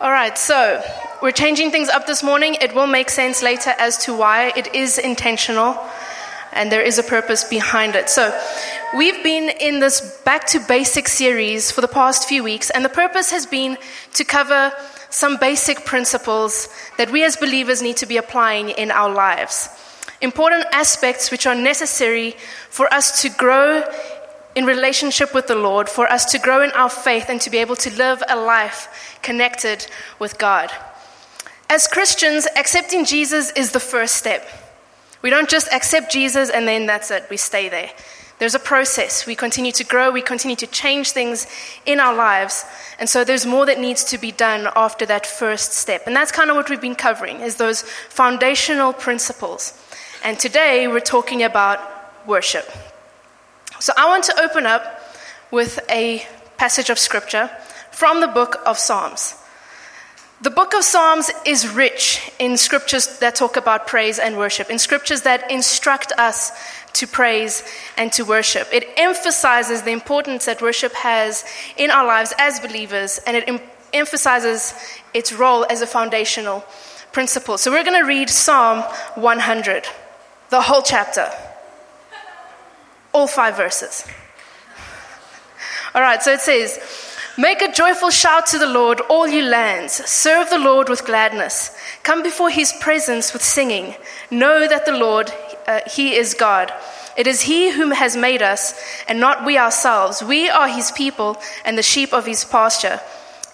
All right, so we're changing things up this morning. It will make sense later as to why it is intentional and there is a purpose behind it. So, we've been in this back to basic series for the past few weeks, and the purpose has been to cover some basic principles that we as believers need to be applying in our lives. Important aspects which are necessary for us to grow in relationship with the Lord, for us to grow in our faith and to be able to live a life connected with God. As Christians, accepting Jesus is the first step. We don't just accept Jesus and then that's it, we stay there. There's a process. We continue to grow, we continue to change things in our lives. And so there's more that needs to be done after that first step. And that's kind of what we've been covering is those foundational principles. And today we're talking about worship. So I want to open up with a passage of scripture from the book of Psalms. The book of Psalms is rich in scriptures that talk about praise and worship, in scriptures that instruct us to praise and to worship. It emphasizes the importance that worship has in our lives as believers, and it em- emphasizes its role as a foundational principle. So we're going to read Psalm 100, the whole chapter, all five verses. All right, so it says, Make a joyful shout to the Lord, all you lands. Serve the Lord with gladness. Come before his presence with singing. Know that the Lord, uh, he is God. It is he whom has made us, and not we ourselves. We are his people and the sheep of his pasture.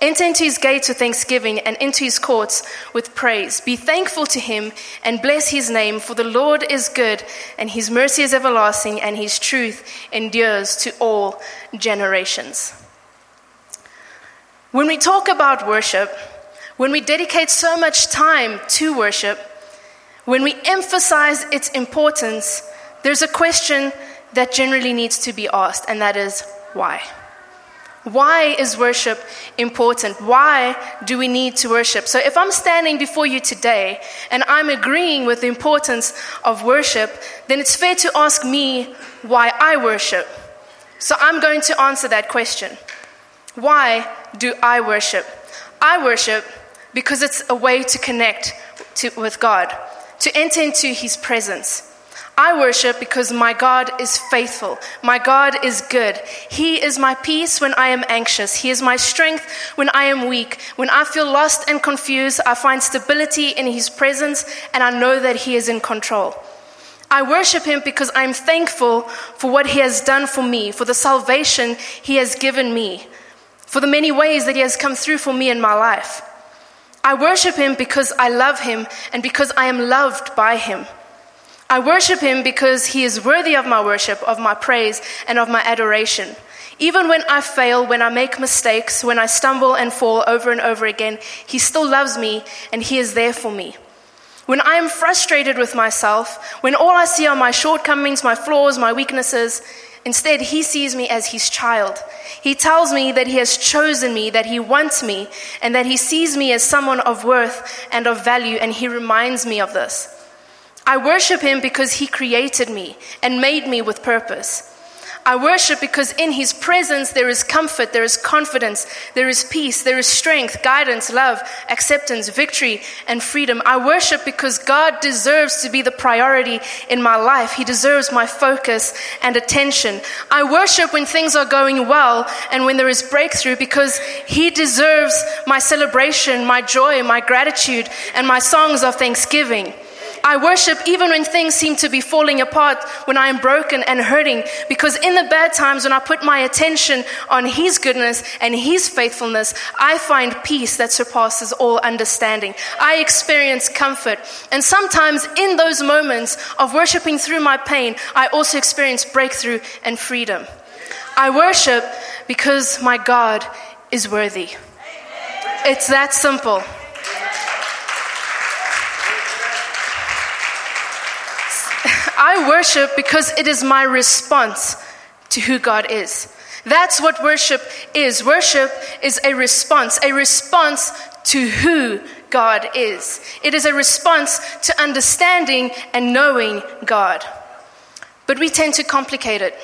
Enter into his gates with thanksgiving and into his courts with praise. Be thankful to him and bless his name, for the Lord is good, and his mercy is everlasting, and his truth endures to all generations. When we talk about worship, when we dedicate so much time to worship, when we emphasize its importance, there's a question that generally needs to be asked, and that is why? Why is worship important? Why do we need to worship? So, if I'm standing before you today and I'm agreeing with the importance of worship, then it's fair to ask me why I worship. So, I'm going to answer that question. Why do I worship? I worship because it's a way to connect to, with God, to enter into His presence. I worship because my God is faithful. My God is good. He is my peace when I am anxious. He is my strength when I am weak. When I feel lost and confused, I find stability in His presence and I know that He is in control. I worship Him because I'm thankful for what He has done for me, for the salvation He has given me, for the many ways that He has come through for me in my life. I worship Him because I love Him and because I am loved by Him. I worship him because he is worthy of my worship, of my praise, and of my adoration. Even when I fail, when I make mistakes, when I stumble and fall over and over again, he still loves me and he is there for me. When I am frustrated with myself, when all I see are my shortcomings, my flaws, my weaknesses, instead he sees me as his child. He tells me that he has chosen me, that he wants me, and that he sees me as someone of worth and of value, and he reminds me of this. I worship him because he created me and made me with purpose. I worship because in his presence there is comfort, there is confidence, there is peace, there is strength, guidance, love, acceptance, victory, and freedom. I worship because God deserves to be the priority in my life. He deserves my focus and attention. I worship when things are going well and when there is breakthrough because he deserves my celebration, my joy, my gratitude, and my songs of thanksgiving. I worship even when things seem to be falling apart, when I am broken and hurting, because in the bad times, when I put my attention on His goodness and His faithfulness, I find peace that surpasses all understanding. I experience comfort. And sometimes in those moments of worshiping through my pain, I also experience breakthrough and freedom. I worship because my God is worthy. It's that simple. I worship because it is my response to who God is. That's what worship is. Worship is a response, a response to who God is. It is a response to understanding and knowing God. But we tend to complicate it.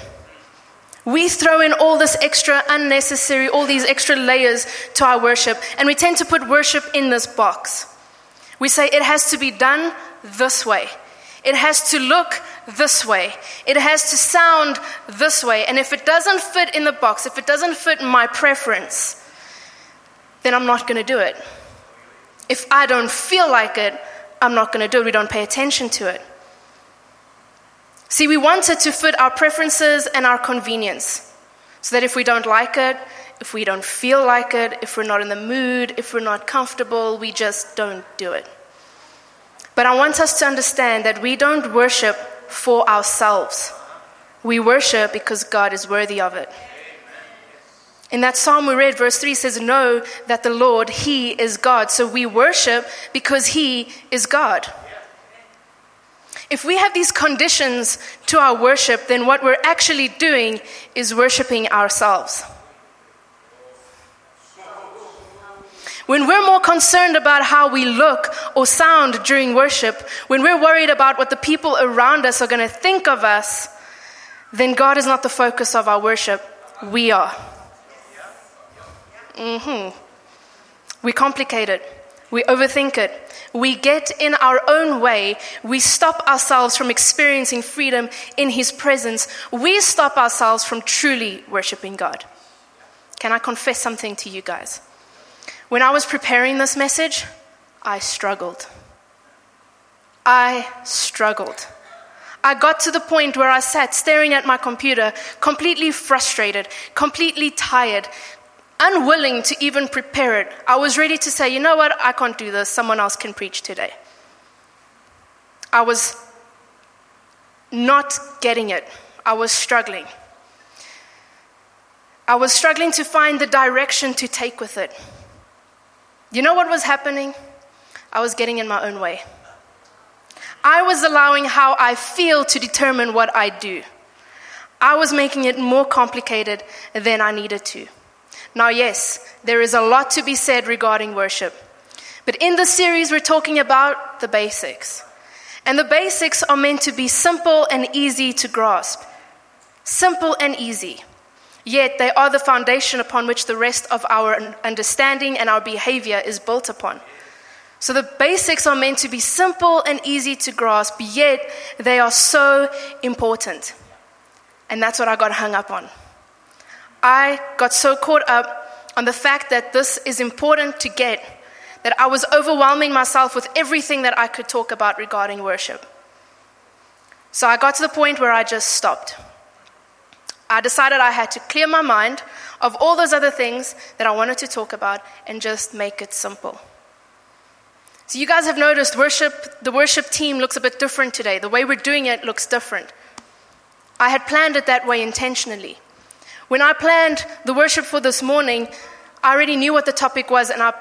We throw in all this extra unnecessary, all these extra layers to our worship, and we tend to put worship in this box. We say it has to be done this way. It has to look this way. It has to sound this way. And if it doesn't fit in the box, if it doesn't fit my preference, then I'm not going to do it. If I don't feel like it, I'm not going to do it. We don't pay attention to it. See, we want it to fit our preferences and our convenience. So that if we don't like it, if we don't feel like it, if we're not in the mood, if we're not comfortable, we just don't do it. But I want us to understand that we don't worship for ourselves. We worship because God is worthy of it. In that psalm we read, verse 3 says, Know that the Lord, He is God. So we worship because He is God. If we have these conditions to our worship, then what we're actually doing is worshiping ourselves. When we're more concerned about how we look or sound during worship, when we're worried about what the people around us are going to think of us, then God is not the focus of our worship. We are. Mm-hmm. We complicate it. We overthink it. We get in our own way. We stop ourselves from experiencing freedom in His presence. We stop ourselves from truly worshiping God. Can I confess something to you guys? When I was preparing this message, I struggled. I struggled. I got to the point where I sat staring at my computer, completely frustrated, completely tired, unwilling to even prepare it. I was ready to say, you know what, I can't do this, someone else can preach today. I was not getting it, I was struggling. I was struggling to find the direction to take with it. You know what was happening? I was getting in my own way. I was allowing how I feel to determine what I do. I was making it more complicated than I needed to. Now, yes, there is a lot to be said regarding worship. But in this series, we're talking about the basics. And the basics are meant to be simple and easy to grasp. Simple and easy. Yet they are the foundation upon which the rest of our understanding and our behavior is built upon. So the basics are meant to be simple and easy to grasp, yet they are so important. And that's what I got hung up on. I got so caught up on the fact that this is important to get that I was overwhelming myself with everything that I could talk about regarding worship. So I got to the point where I just stopped. I decided I had to clear my mind of all those other things that I wanted to talk about and just make it simple. So you guys have noticed worship the worship team looks a bit different today. The way we're doing it looks different. I had planned it that way intentionally. When I planned the worship for this morning, I already knew what the topic was, and I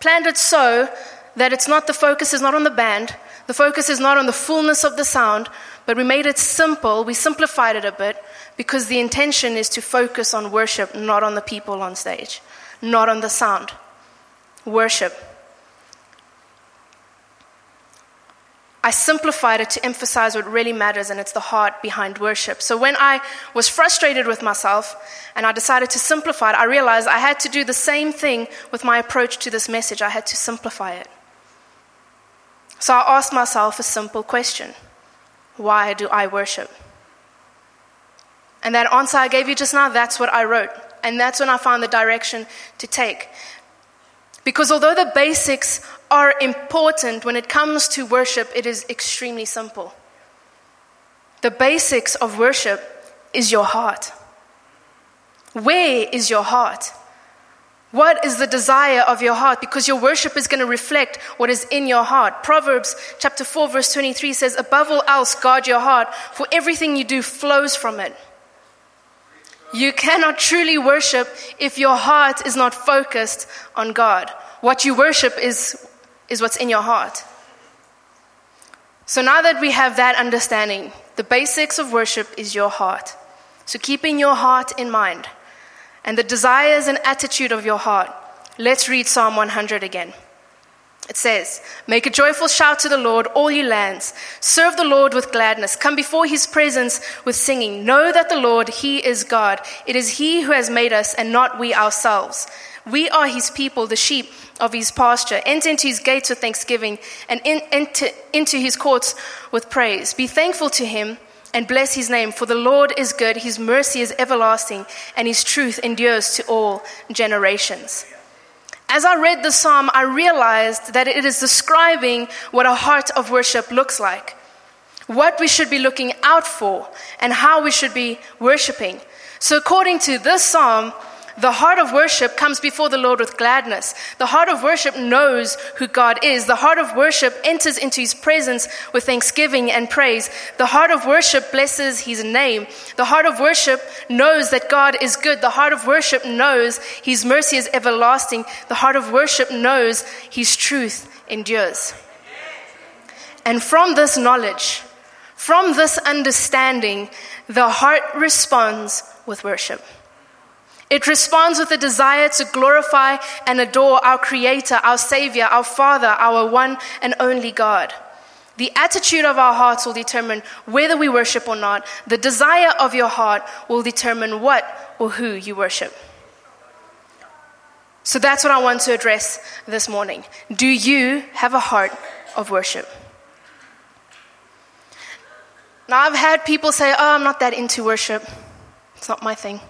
planned it so that it's not the focus is not on the band, the focus is not on the fullness of the sound, but we made it simple. We simplified it a bit because the intention is to focus on worship, not on the people on stage, not on the sound. Worship. I simplified it to emphasize what really matters, and it's the heart behind worship. So when I was frustrated with myself and I decided to simplify it, I realized I had to do the same thing with my approach to this message. I had to simplify it. So I asked myself a simple question Why do I worship? And that answer I gave you just now, that's what I wrote. And that's when I found the direction to take. Because although the basics are important when it comes to worship, it is extremely simple. The basics of worship is your heart. Where is your heart? What is the desire of your heart? Because your worship is going to reflect what is in your heart. Proverbs chapter 4 verse 23 says, above all else, guard your heart, for everything you do flows from it. You cannot truly worship if your heart is not focused on God. What you worship is, is what's in your heart. So now that we have that understanding, the basics of worship is your heart. So keeping your heart in mind and the desires and attitude of your heart, let's read Psalm 100 again. It says, Make a joyful shout to the Lord, all you lands. Serve the Lord with gladness. Come before his presence with singing. Know that the Lord, he is God. It is he who has made us and not we ourselves. We are his people, the sheep of his pasture. Enter into his gates with thanksgiving and in, enter into his courts with praise. Be thankful to him and bless his name, for the Lord is good, his mercy is everlasting, and his truth endures to all generations. As I read the psalm, I realized that it is describing what a heart of worship looks like, what we should be looking out for, and how we should be worshiping. So, according to this psalm, the heart of worship comes before the Lord with gladness. The heart of worship knows who God is. The heart of worship enters into his presence with thanksgiving and praise. The heart of worship blesses his name. The heart of worship knows that God is good. The heart of worship knows his mercy is everlasting. The heart of worship knows his truth endures. And from this knowledge, from this understanding, the heart responds with worship. It responds with a desire to glorify and adore our Creator, our Savior, our Father, our one and only God. The attitude of our hearts will determine whether we worship or not. The desire of your heart will determine what or who you worship. So that's what I want to address this morning. Do you have a heart of worship? Now, I've had people say, Oh, I'm not that into worship. It's not my thing.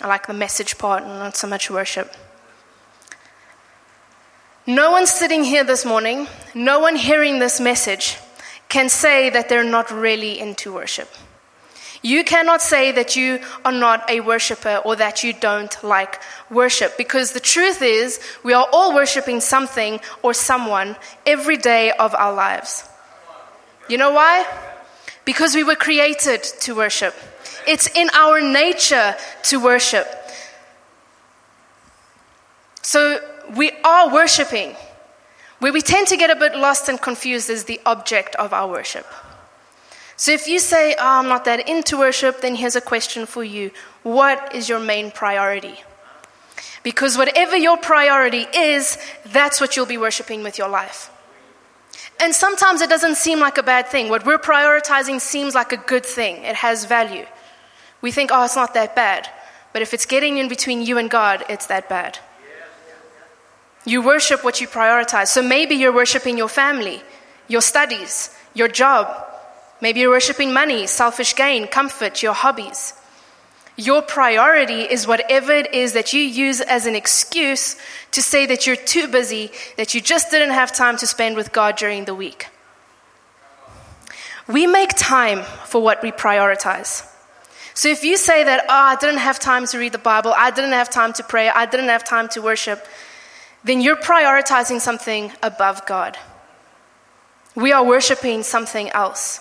I like the message part and not so much worship. No one sitting here this morning, no one hearing this message can say that they're not really into worship. You cannot say that you are not a worshiper or that you don't like worship because the truth is we are all worshiping something or someone every day of our lives. You know why? Because we were created to worship. It's in our nature to worship. So we are worshiping. Where we tend to get a bit lost and confused is the object of our worship. So if you say, oh, I'm not that into worship, then here's a question for you What is your main priority? Because whatever your priority is, that's what you'll be worshiping with your life. And sometimes it doesn't seem like a bad thing. What we're prioritizing seems like a good thing, it has value. We think, oh, it's not that bad. But if it's getting in between you and God, it's that bad. You worship what you prioritize. So maybe you're worshiping your family, your studies, your job. Maybe you're worshiping money, selfish gain, comfort, your hobbies. Your priority is whatever it is that you use as an excuse to say that you're too busy, that you just didn't have time to spend with God during the week. We make time for what we prioritize. So if you say that, oh, I didn't have time to read the Bible, I didn't have time to pray, I didn't have time to worship, then you're prioritizing something above God. We are worshiping something else.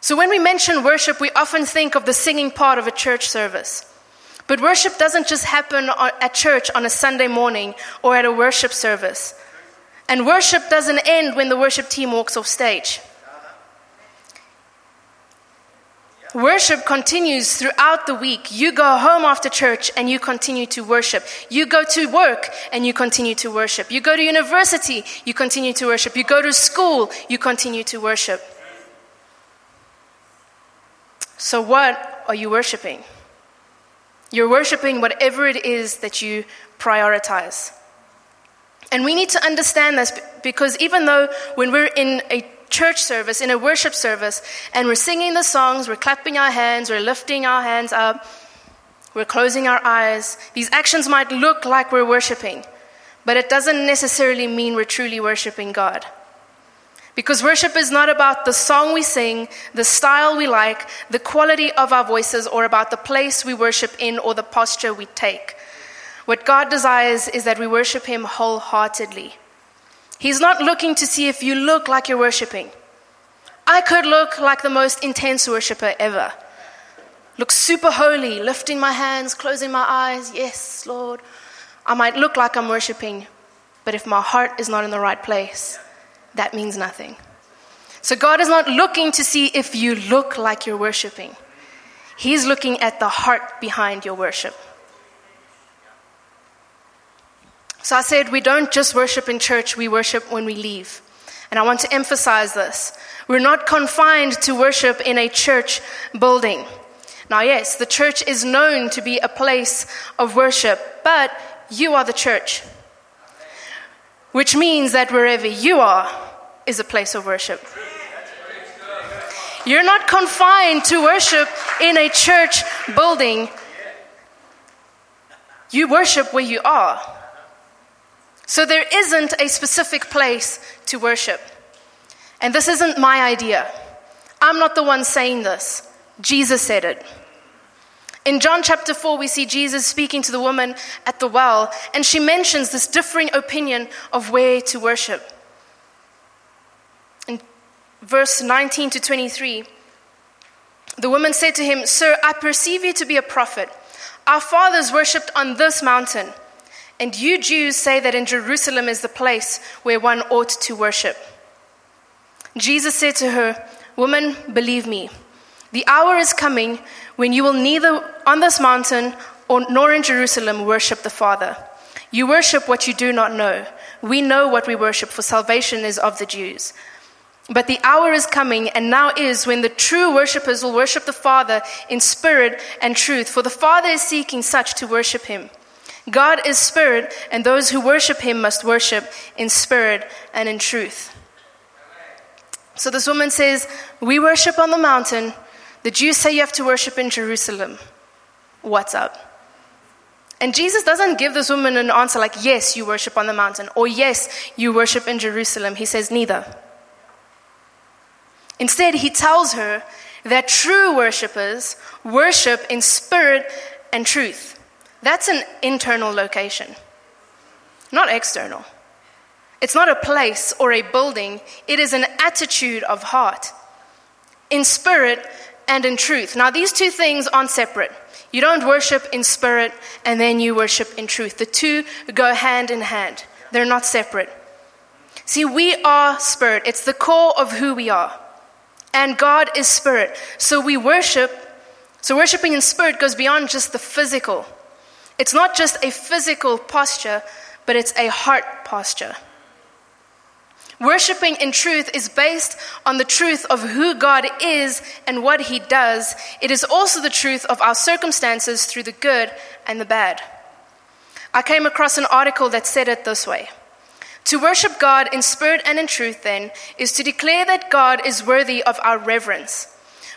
So when we mention worship, we often think of the singing part of a church service. But worship doesn't just happen at church on a Sunday morning or at a worship service. And worship doesn't end when the worship team walks off stage. Worship continues throughout the week. You go home after church and you continue to worship. You go to work and you continue to worship. You go to university, you continue to worship. You go to school, you continue to worship. So, what are you worshiping? You're worshiping whatever it is that you prioritize. And we need to understand this because even though when we're in a church service, in a worship service, and we're singing the songs, we're clapping our hands, we're lifting our hands up, we're closing our eyes. These actions might look like we're worshiping, but it doesn't necessarily mean we're truly worshiping God. Because worship is not about the song we sing, the style we like, the quality of our voices, or about the place we worship in or the posture we take. What God desires is that we worship Him wholeheartedly. He's not looking to see if you look like you're worshiping. I could look like the most intense worshiper ever. Look super holy, lifting my hands, closing my eyes. Yes, Lord. I might look like I'm worshiping, but if my heart is not in the right place, that means nothing. So God is not looking to see if you look like you're worshiping. He's looking at the heart behind your worship. So I said, we don't just worship in church, we worship when we leave. And I want to emphasize this. We're not confined to worship in a church building. Now, yes, the church is known to be a place of worship, but you are the church. Which means that wherever you are is a place of worship. You're not confined to worship in a church building. You worship where you are. So there isn't a specific place to worship. And this isn't my idea. I'm not the one saying this. Jesus said it. In John chapter 4, we see Jesus speaking to the woman at the well, and she mentions this differing opinion of where to worship. In verse 19 to 23, the woman said to him, Sir, I perceive you to be a prophet. Our fathers worshipped on this mountain, and you Jews say that in Jerusalem is the place where one ought to worship. Jesus said to her, Woman, believe me, the hour is coming when you will neither on this mountain or, nor in Jerusalem worship the Father. You worship what you do not know. We know what we worship, for salvation is of the Jews. But the hour is coming, and now is, when the true worshippers will worship the Father in spirit and truth, for the Father is seeking such to worship him. God is spirit, and those who worship him must worship in spirit and in truth. So this woman says, We worship on the mountain. The Jews say you have to worship in Jerusalem. What's up? And Jesus doesn't give this woman an answer like, Yes, you worship on the mountain, or Yes, you worship in Jerusalem. He says, Neither. Instead, he tells her that true worshippers worship in spirit and truth. That's an internal location, not external. It's not a place or a building, it is an attitude of heart. In spirit and in truth. Now, these two things aren't separate. You don't worship in spirit and then you worship in truth. The two go hand in hand, they're not separate. See, we are spirit, it's the core of who we are. And God is spirit. So we worship, so worshiping in spirit goes beyond just the physical. It's not just a physical posture, but it's a heart posture. Worshipping in truth is based on the truth of who God is and what He does. It is also the truth of our circumstances through the good and the bad. I came across an article that said it this way To worship God in spirit and in truth, then, is to declare that God is worthy of our reverence.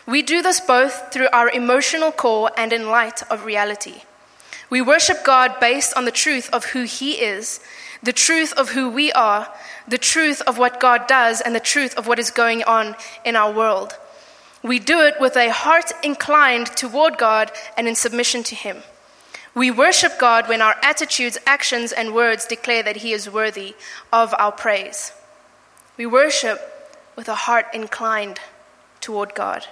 We do this both through our emotional core and in light of reality. We worship God based on the truth of who He is, the truth of who we are, the truth of what God does and the truth of what is going on in our world. We do it with a heart inclined toward God and in submission to Him. We worship God when our attitudes, actions, and words declare that He is worthy of our praise. We worship with a heart inclined toward God.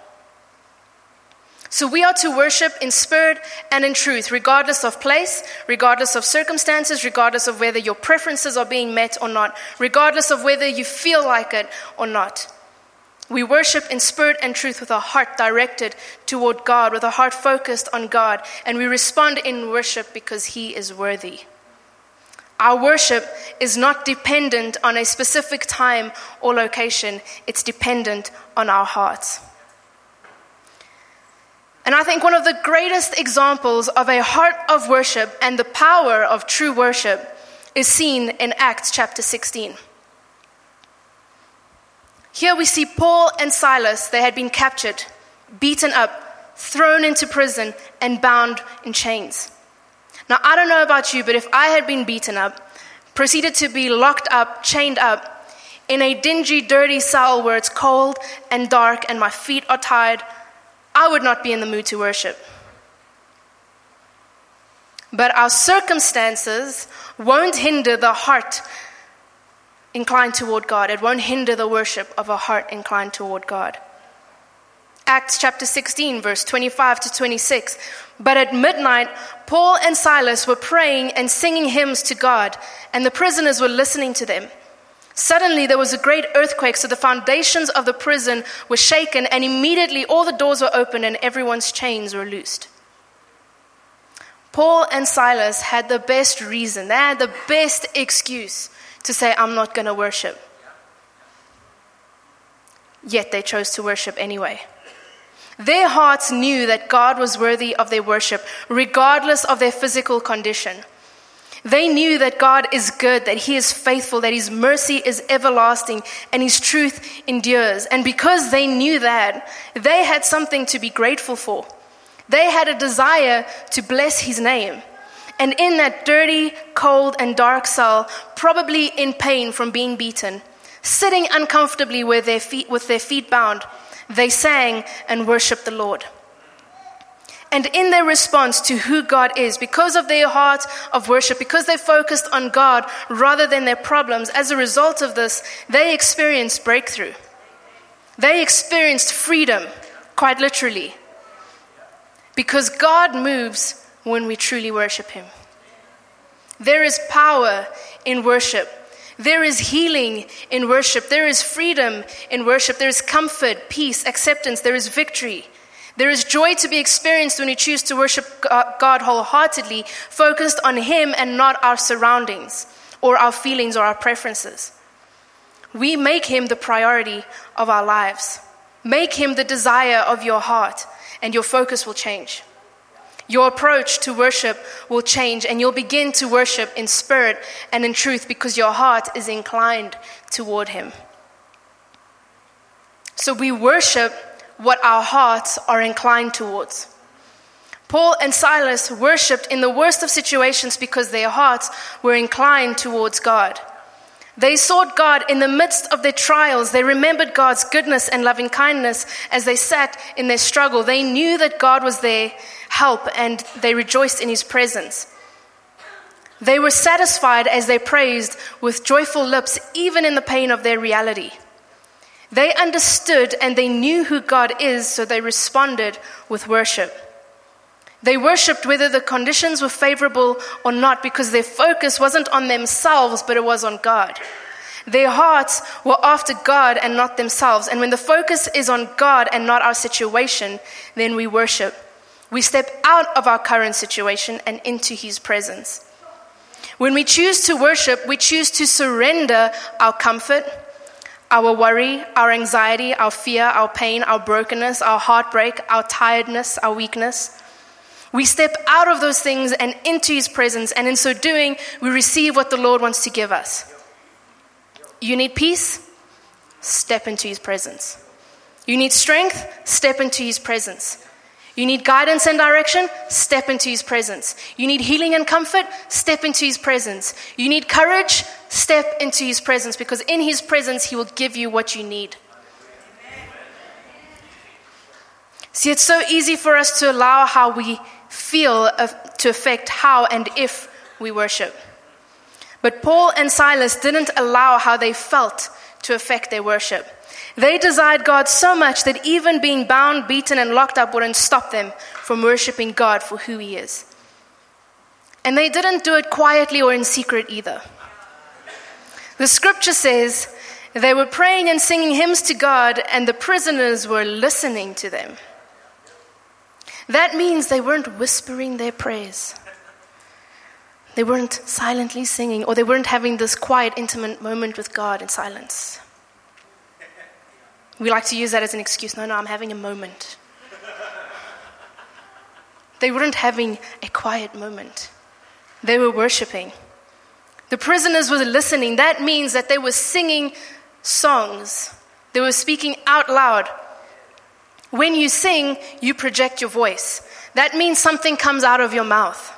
So we are to worship in spirit and in truth, regardless of place, regardless of circumstances, regardless of whether your preferences are being met or not, regardless of whether you feel like it or not. We worship in spirit and truth with our heart directed toward God, with our heart focused on God, and we respond in worship because He is worthy. Our worship is not dependent on a specific time or location, it's dependent on our hearts. And I think one of the greatest examples of a heart of worship and the power of true worship is seen in Acts chapter 16. Here we see Paul and Silas, they had been captured, beaten up, thrown into prison, and bound in chains. Now, I don't know about you, but if I had been beaten up, proceeded to be locked up, chained up, in a dingy, dirty cell where it's cold and dark and my feet are tied, I would not be in the mood to worship. But our circumstances won't hinder the heart inclined toward God. It won't hinder the worship of a heart inclined toward God. Acts chapter 16, verse 25 to 26. But at midnight, Paul and Silas were praying and singing hymns to God, and the prisoners were listening to them. Suddenly there was a great earthquake, so the foundations of the prison were shaken, and immediately all the doors were opened and everyone's chains were loosed. Paul and Silas had the best reason, they had the best excuse to say, I'm not going to worship. Yet they chose to worship anyway. Their hearts knew that God was worthy of their worship, regardless of their physical condition. They knew that God is good, that He is faithful, that His mercy is everlasting, and His truth endures. And because they knew that, they had something to be grateful for. They had a desire to bless His name. And in that dirty, cold, and dark cell, probably in pain from being beaten, sitting uncomfortably with their feet, with their feet bound, they sang and worshiped the Lord. And in their response to who God is, because of their heart of worship, because they focused on God rather than their problems, as a result of this, they experienced breakthrough. They experienced freedom, quite literally. Because God moves when we truly worship Him. There is power in worship. There is healing in worship. There is freedom in worship. There is comfort, peace, acceptance. There is victory. There is joy to be experienced when we choose to worship uh, God wholeheartedly, focused on Him and not our surroundings or our feelings or our preferences. We make Him the priority of our lives. Make Him the desire of your heart, and your focus will change. Your approach to worship will change, and you'll begin to worship in spirit and in truth because your heart is inclined toward Him. So we worship what our hearts are inclined towards. Paul and Silas worshiped in the worst of situations because their hearts were inclined towards God. They sought God in the midst of their trials. They remembered God's goodness and loving kindness as they sat in their struggle. They knew that God was their help and they rejoiced in his presence. They were satisfied as they praised with joyful lips, even in the pain of their reality. They understood and they knew who God is, so they responded with worship. They worshiped whether the conditions were favorable or not because their focus wasn't on themselves, but it was on God. Their hearts were after God and not themselves. And when the focus is on God and not our situation, then we worship. We step out of our current situation and into His presence. When we choose to worship, we choose to surrender our comfort, our worry, our anxiety, our fear, our pain, our brokenness, our heartbreak, our tiredness, our weakness. We step out of those things and into His presence, and in so doing, we receive what the Lord wants to give us. You need peace? Step into His presence. You need strength? Step into His presence. You need guidance and direction? Step into His presence. You need healing and comfort? Step into His presence. You need courage? Step into His presence because in His presence He will give you what you need. See, it's so easy for us to allow how we feel to affect how and if we worship. But Paul and Silas didn't allow how they felt to affect their worship. They desired God so much that even being bound, beaten, and locked up wouldn't stop them from worshiping God for who He is. And they didn't do it quietly or in secret either. The scripture says they were praying and singing hymns to God, and the prisoners were listening to them. That means they weren't whispering their prayers. They weren't silently singing, or they weren't having this quiet, intimate moment with God in silence. We like to use that as an excuse. No, no, I'm having a moment. They weren't having a quiet moment, they were worshiping. The prisoners were listening. That means that they were singing songs, they were speaking out loud. When you sing, you project your voice. That means something comes out of your mouth.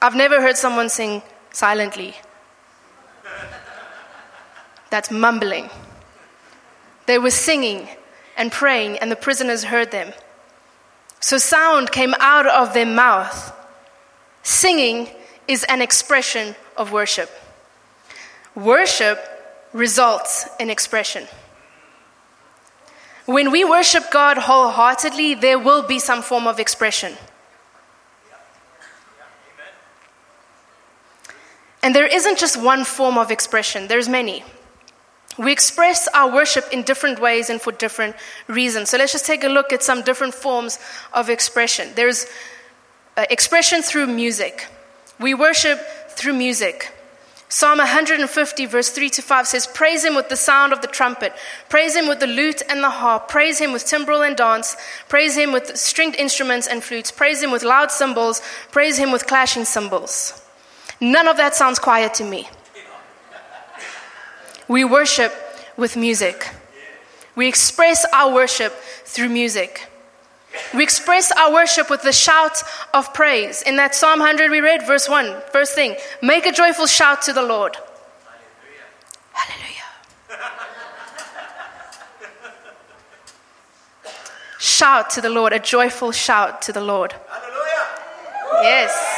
I've never heard someone sing silently. That's mumbling. They were singing and praying, and the prisoners heard them. So sound came out of their mouth. Singing is an expression of worship. Worship results in expression. When we worship God wholeheartedly, there will be some form of expression. And there isn't just one form of expression, there's many. We express our worship in different ways and for different reasons. So let's just take a look at some different forms of expression. There's uh, expression through music. We worship through music. Psalm 150, verse 3 to 5 says, Praise him with the sound of the trumpet, praise him with the lute and the harp, praise him with timbrel and dance, praise him with stringed instruments and flutes, praise him with loud cymbals, praise him with clashing cymbals. None of that sounds quiet to me. We worship with music. We express our worship through music. We express our worship with the shout of praise. In that Psalm 100 we read, verse 1, first thing, make a joyful shout to the Lord. Hallelujah. shout to the Lord, a joyful shout to the Lord. Hallelujah. Yes.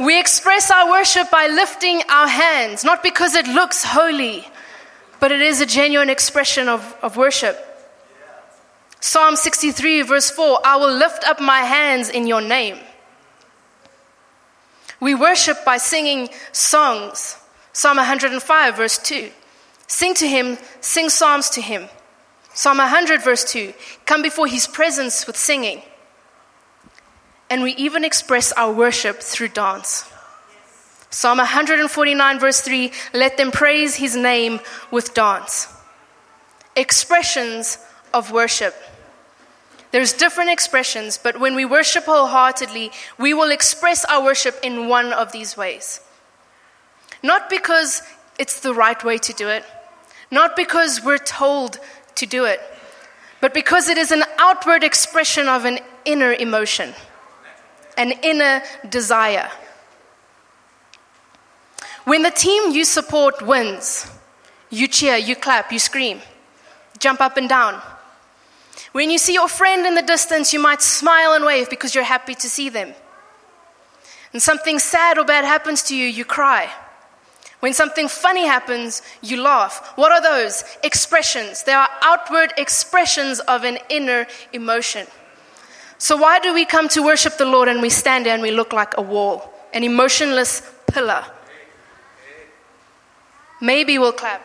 We express our worship by lifting our hands, not because it looks holy, but it is a genuine expression of, of worship. Psalm 63, verse 4 I will lift up my hands in your name. We worship by singing songs. Psalm 105, verse 2. Sing to him, sing psalms to him. Psalm 100, verse 2. Come before his presence with singing. And we even express our worship through dance. Psalm 149, verse 3 Let them praise his name with dance. Expressions of worship. There's different expressions, but when we worship wholeheartedly, we will express our worship in one of these ways. Not because it's the right way to do it, not because we're told to do it, but because it is an outward expression of an inner emotion, an inner desire. When the team you support wins, you cheer, you clap, you scream, jump up and down. When you see your friend in the distance, you might smile and wave because you're happy to see them. And something sad or bad happens to you, you cry. When something funny happens, you laugh. What are those? Expressions. They are outward expressions of an inner emotion. So, why do we come to worship the Lord and we stand there and we look like a wall, an emotionless pillar? Maybe we'll clap.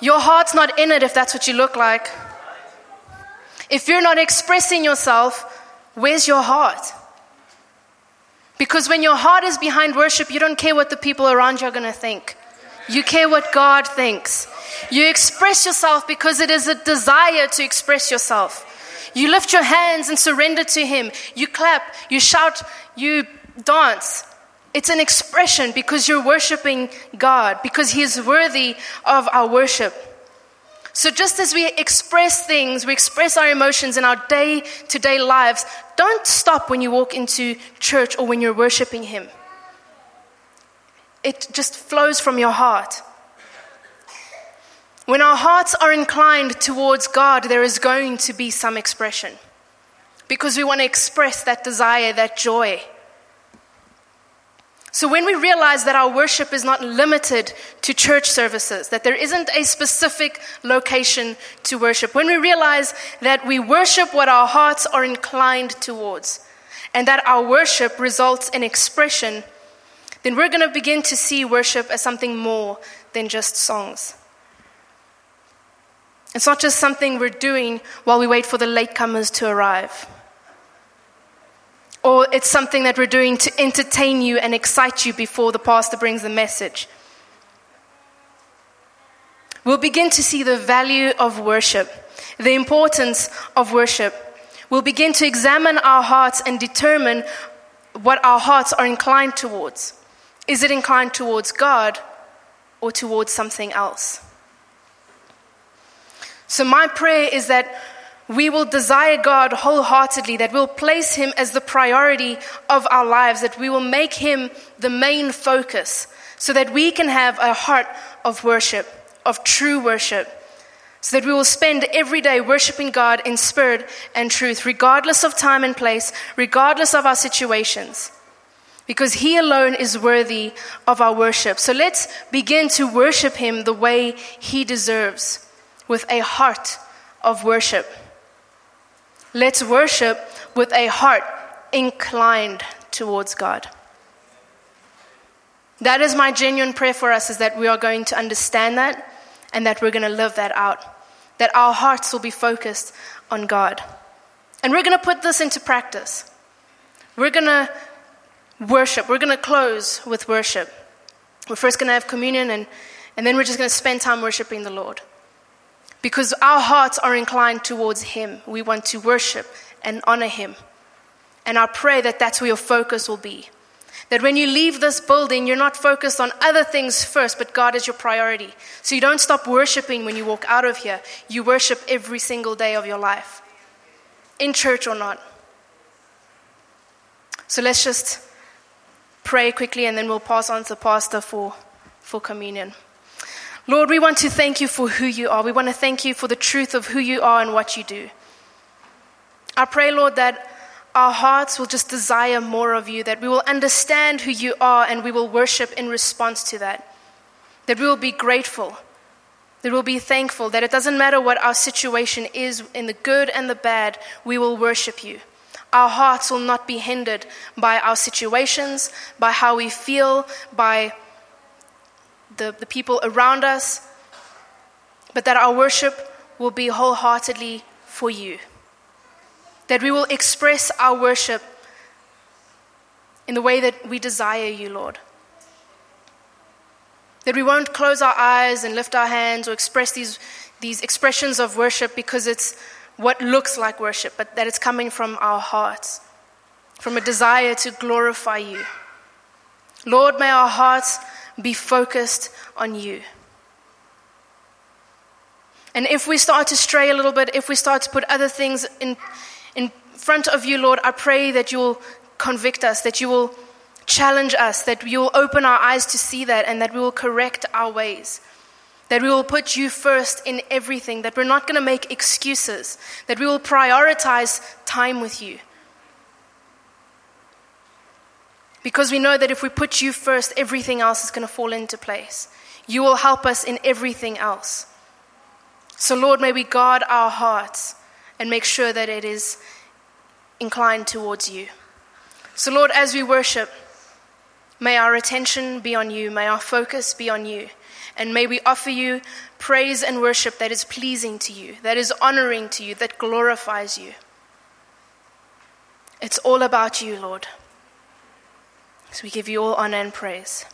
Your heart's not in it if that's what you look like. If you're not expressing yourself, where's your heart? Because when your heart is behind worship, you don't care what the people around you are going to think. You care what God thinks. You express yourself because it is a desire to express yourself. You lift your hands and surrender to Him. You clap, you shout, you dance. It's an expression because you're worshiping God, because He is worthy of our worship. So, just as we express things, we express our emotions in our day to day lives, don't stop when you walk into church or when you're worshiping Him. It just flows from your heart. When our hearts are inclined towards God, there is going to be some expression because we want to express that desire, that joy. So, when we realize that our worship is not limited to church services, that there isn't a specific location to worship, when we realize that we worship what our hearts are inclined towards, and that our worship results in expression, then we're going to begin to see worship as something more than just songs. It's not just something we're doing while we wait for the latecomers to arrive or it's something that we're doing to entertain you and excite you before the pastor brings the message. We'll begin to see the value of worship, the importance of worship. We'll begin to examine our hearts and determine what our hearts are inclined towards. Is it inclined towards God or towards something else? So, my prayer is that we will desire God wholeheartedly, that we'll place Him as the priority of our lives, that we will make Him the main focus, so that we can have a heart of worship, of true worship, so that we will spend every day worshiping God in spirit and truth, regardless of time and place, regardless of our situations. Because He alone is worthy of our worship. So let's begin to worship Him the way He deserves, with a heart of worship. Let's worship with a heart inclined towards God. That is my genuine prayer for us is that we are going to understand that and that we're going to live that out. That our hearts will be focused on God. And we're going to put this into practice. We're going to worship. We're going to close with worship. We're first going to have communion, and, and then we're just going to spend time worshiping the Lord. Because our hearts are inclined towards Him. We want to worship and honor Him. And I pray that that's where your focus will be. That when you leave this building, you're not focused on other things first, but God is your priority. So you don't stop worshiping when you walk out of here. You worship every single day of your life, in church or not. So let's just pray quickly and then we'll pass on to pastor for, for communion. Lord, we want to thank you for who you are. We want to thank you for the truth of who you are and what you do. I pray, Lord, that our hearts will just desire more of you, that we will understand who you are and we will worship in response to that. That we will be grateful, that we'll be thankful, that it doesn't matter what our situation is, in the good and the bad, we will worship you. Our hearts will not be hindered by our situations, by how we feel, by the, the people around us, but that our worship will be wholeheartedly for you that we will express our worship in the way that we desire you, Lord. That we won't close our eyes and lift our hands or express these, these expressions of worship because it's what looks like worship, but that it's coming from our hearts, from a desire to glorify you. Lord, may our hearts be focused on you. And if we start to stray a little bit, if we start to put other things in, in front of you, Lord, I pray that you will convict us, that you will challenge us, that you will open our eyes to see that, and that we will correct our ways. That we will put you first in everything, that we're not going to make excuses, that we will prioritize time with you. Because we know that if we put you first, everything else is going to fall into place. You will help us in everything else. So, Lord, may we guard our hearts and make sure that it is inclined towards you. So, Lord, as we worship, may our attention be on you, may our focus be on you, and may we offer you praise and worship that is pleasing to you, that is honoring to you, that glorifies you. It's all about you, Lord. So we give you all honor and praise.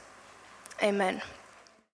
Amen.